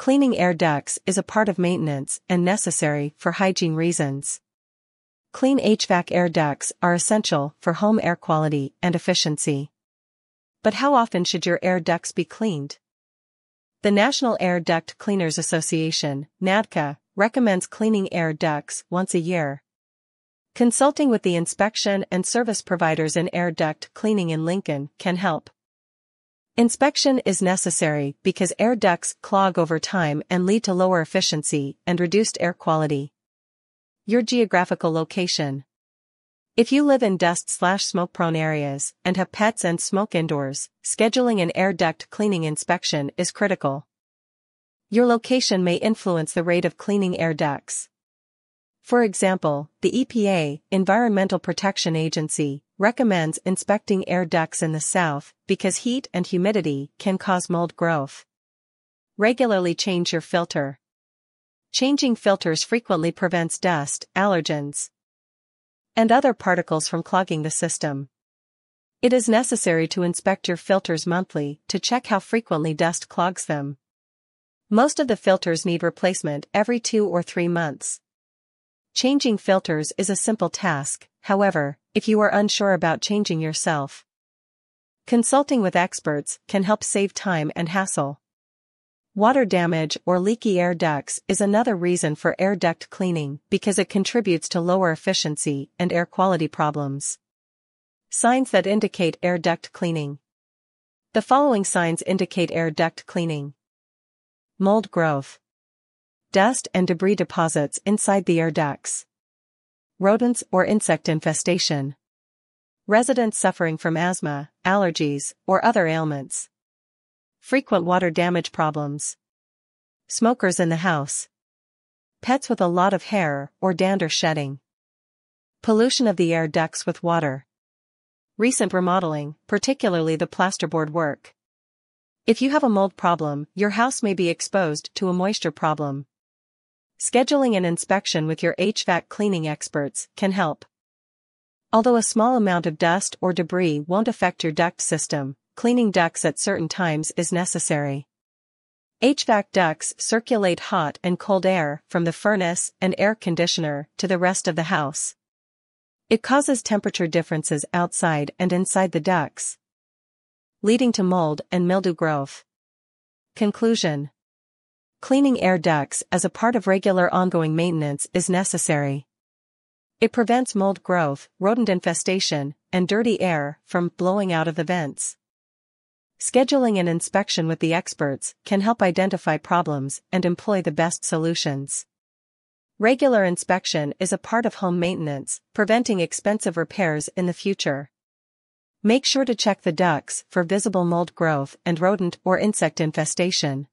Cleaning air ducts is a part of maintenance and necessary for hygiene reasons. Clean HVAC air ducts are essential for home air quality and efficiency. But how often should your air ducts be cleaned? The National Air Duct Cleaners Association, NADCA, recommends cleaning air ducts once a year. Consulting with the inspection and service providers in air duct cleaning in Lincoln can help. Inspection is necessary because air ducts clog over time and lead to lower efficiency and reduced air quality. Your geographical location. If you live in dust-slash-smoke prone areas and have pets and smoke indoors, scheduling an air duct cleaning inspection is critical. Your location may influence the rate of cleaning air ducts. For example, the EPA, Environmental Protection Agency, recommends inspecting air ducts in the south because heat and humidity can cause mold growth. Regularly change your filter. Changing filters frequently prevents dust, allergens, and other particles from clogging the system. It is necessary to inspect your filters monthly to check how frequently dust clogs them. Most of the filters need replacement every two or three months. Changing filters is a simple task, however, if you are unsure about changing yourself. Consulting with experts can help save time and hassle. Water damage or leaky air ducts is another reason for air duct cleaning because it contributes to lower efficiency and air quality problems. Signs that indicate air duct cleaning. The following signs indicate air duct cleaning. Mold growth. Dust and debris deposits inside the air ducts rodents or insect infestation. Residents suffering from asthma, allergies, or other ailments. Frequent water damage problems. Smokers in the house. Pets with a lot of hair or dander shedding. Pollution of the air ducts with water. Recent remodeling, particularly the plasterboard work. If you have a mold problem, your house may be exposed to a moisture problem. Scheduling an inspection with your HVAC cleaning experts can help. Although a small amount of dust or debris won't affect your duct system, cleaning ducts at certain times is necessary. HVAC ducts circulate hot and cold air from the furnace and air conditioner to the rest of the house. It causes temperature differences outside and inside the ducts, leading to mold and mildew growth. Conclusion Cleaning air ducts as a part of regular ongoing maintenance is necessary. It prevents mold growth, rodent infestation, and dirty air from blowing out of the vents. Scheduling an inspection with the experts can help identify problems and employ the best solutions. Regular inspection is a part of home maintenance, preventing expensive repairs in the future. Make sure to check the ducts for visible mold growth and rodent or insect infestation.